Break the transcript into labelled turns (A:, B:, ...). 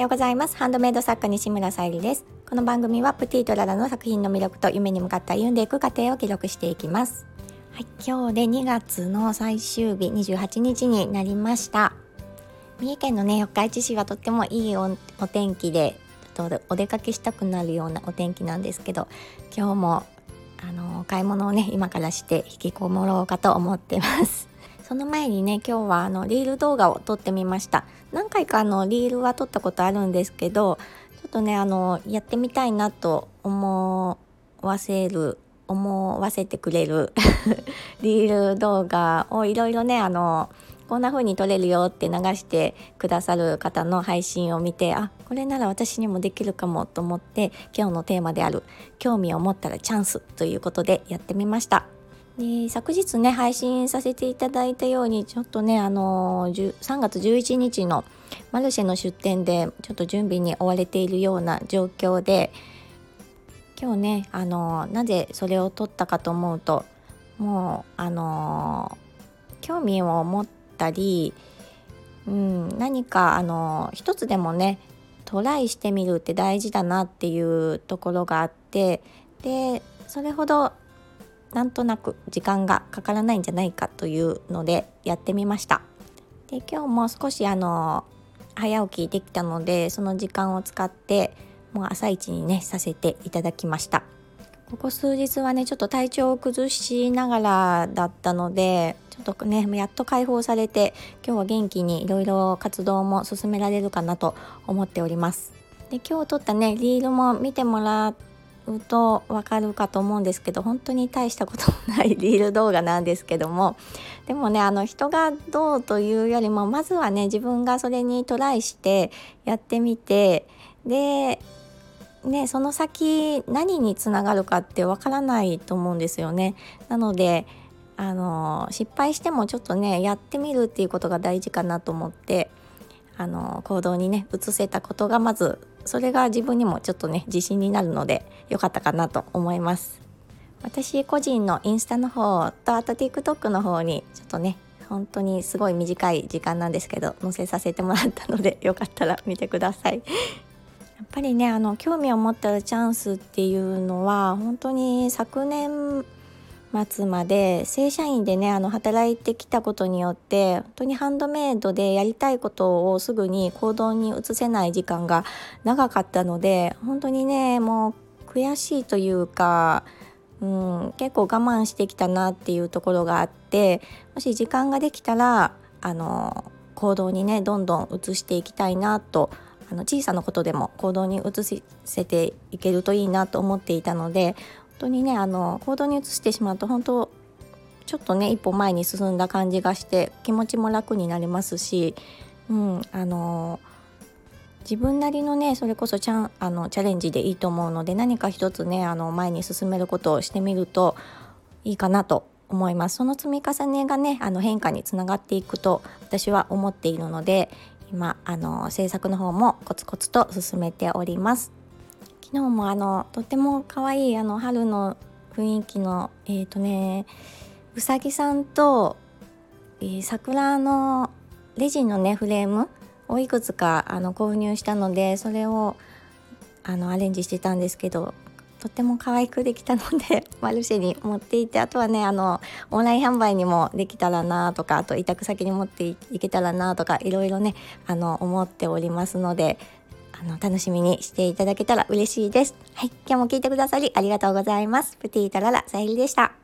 A: ようございます。ハンドメイド作家西村さゆりです。この番組はプティとララの作品の魅力と夢に向かって歩んでいく過程を記録していきます。はい、今日で2月の最終日28日になりました。三重県のね四日市市はとってもいいお天気でお出かけしたくなるようなお天気なんですけど今日もあの買い物をね今からして引きこもろうかと思ってます。その前にね今日はあのリール動画を撮ってみました何回かあのリールは撮ったことあるんですけどちょっとねあのやってみたいなと思わせる思わせてくれる リール動画をいろいろねあのこんな風に撮れるよって流してくださる方の配信を見てあこれなら私にもできるかもと思って今日のテーマである興味を持ったらチャンスということでやってみました。で昨日ね配信させていただいたようにちょっとねあの3月11日のマルシェの出店でちょっと準備に追われているような状況で今日ねあのなぜそれを取ったかと思うともうあの興味を持ったり、うん、何かあの一つでもねトライしてみるって大事だなっていうところがあってでそれほどなんとなく時間がかからないんじゃないかというのでやってみました。で今日も少しあの早起きできたのでその時間を使ってもう朝一にねさせていただきました。ここ数日はねちょっと体調を崩しながらだったのでちょっとねやっと解放されて今日は元気にいろいろ活動も進められるかなと思っております。で今日撮ったねリールも見てもらってうとわかるかと思うんですけど本当に大したことのない リール動画なんですけどもでもねあの人がどうというよりもまずはね自分がそれにトライしてやってみてでねその先何につながるかってわからないと思うんですよね。なのであの失敗してもちょっとねやってみるっていうことが大事かなと思ってあの行動にね移せたことがまずそれが自分にもちょっとね自信になるので良かったかなと思います。私個人のインスタの方とあと TikTok の方にちょっとね本当にすごい短い時間なんですけど載せさせてもらったのでよかったら見てください。やっぱりねあの興味を持ったチャンスっていうのは本当に昨年末まで正社員でねあの働いてきたことによって本当にハンドメイドでやりたいことをすぐに行動に移せない時間が長かったので本当にねもう悔しいというか、うん、結構我慢してきたなっていうところがあってもし時間ができたらあの行動にねどんどん移していきたいなとあの小さなことでも行動に移せていけるといいなと思っていたので当にねあの行動に移してしまうと本当ちょっとね一歩前に進んだ感じがして気持ちも楽になりますし、うん、あの自分なりのねそれこそチャンあのチャレンジでいいと思うので何か一つねあの前に進めることをしてみるといいかなと思います。その積み重ねがねあの変化につながっていくと私は思っているので今あの制作の方もコツコツと進めております。昨日もあのとても可愛いあの春の雰囲気のえっ、ー、とねうさぎさんと、えー、桜のレジンのねフレームをいくつかあの購入したのでそれをあのアレンジしてたんですけどとっても可愛くできたので マルシェに持っていってあとはねあのオンライン販売にもできたらなとかあと委託先に持っていけたらなとかいろいろねあの思っておりますのであの楽しみにしていただけたら嬉しいです。はい、今日も聞いてくださりありがとうございます。プティータララさゆりでした。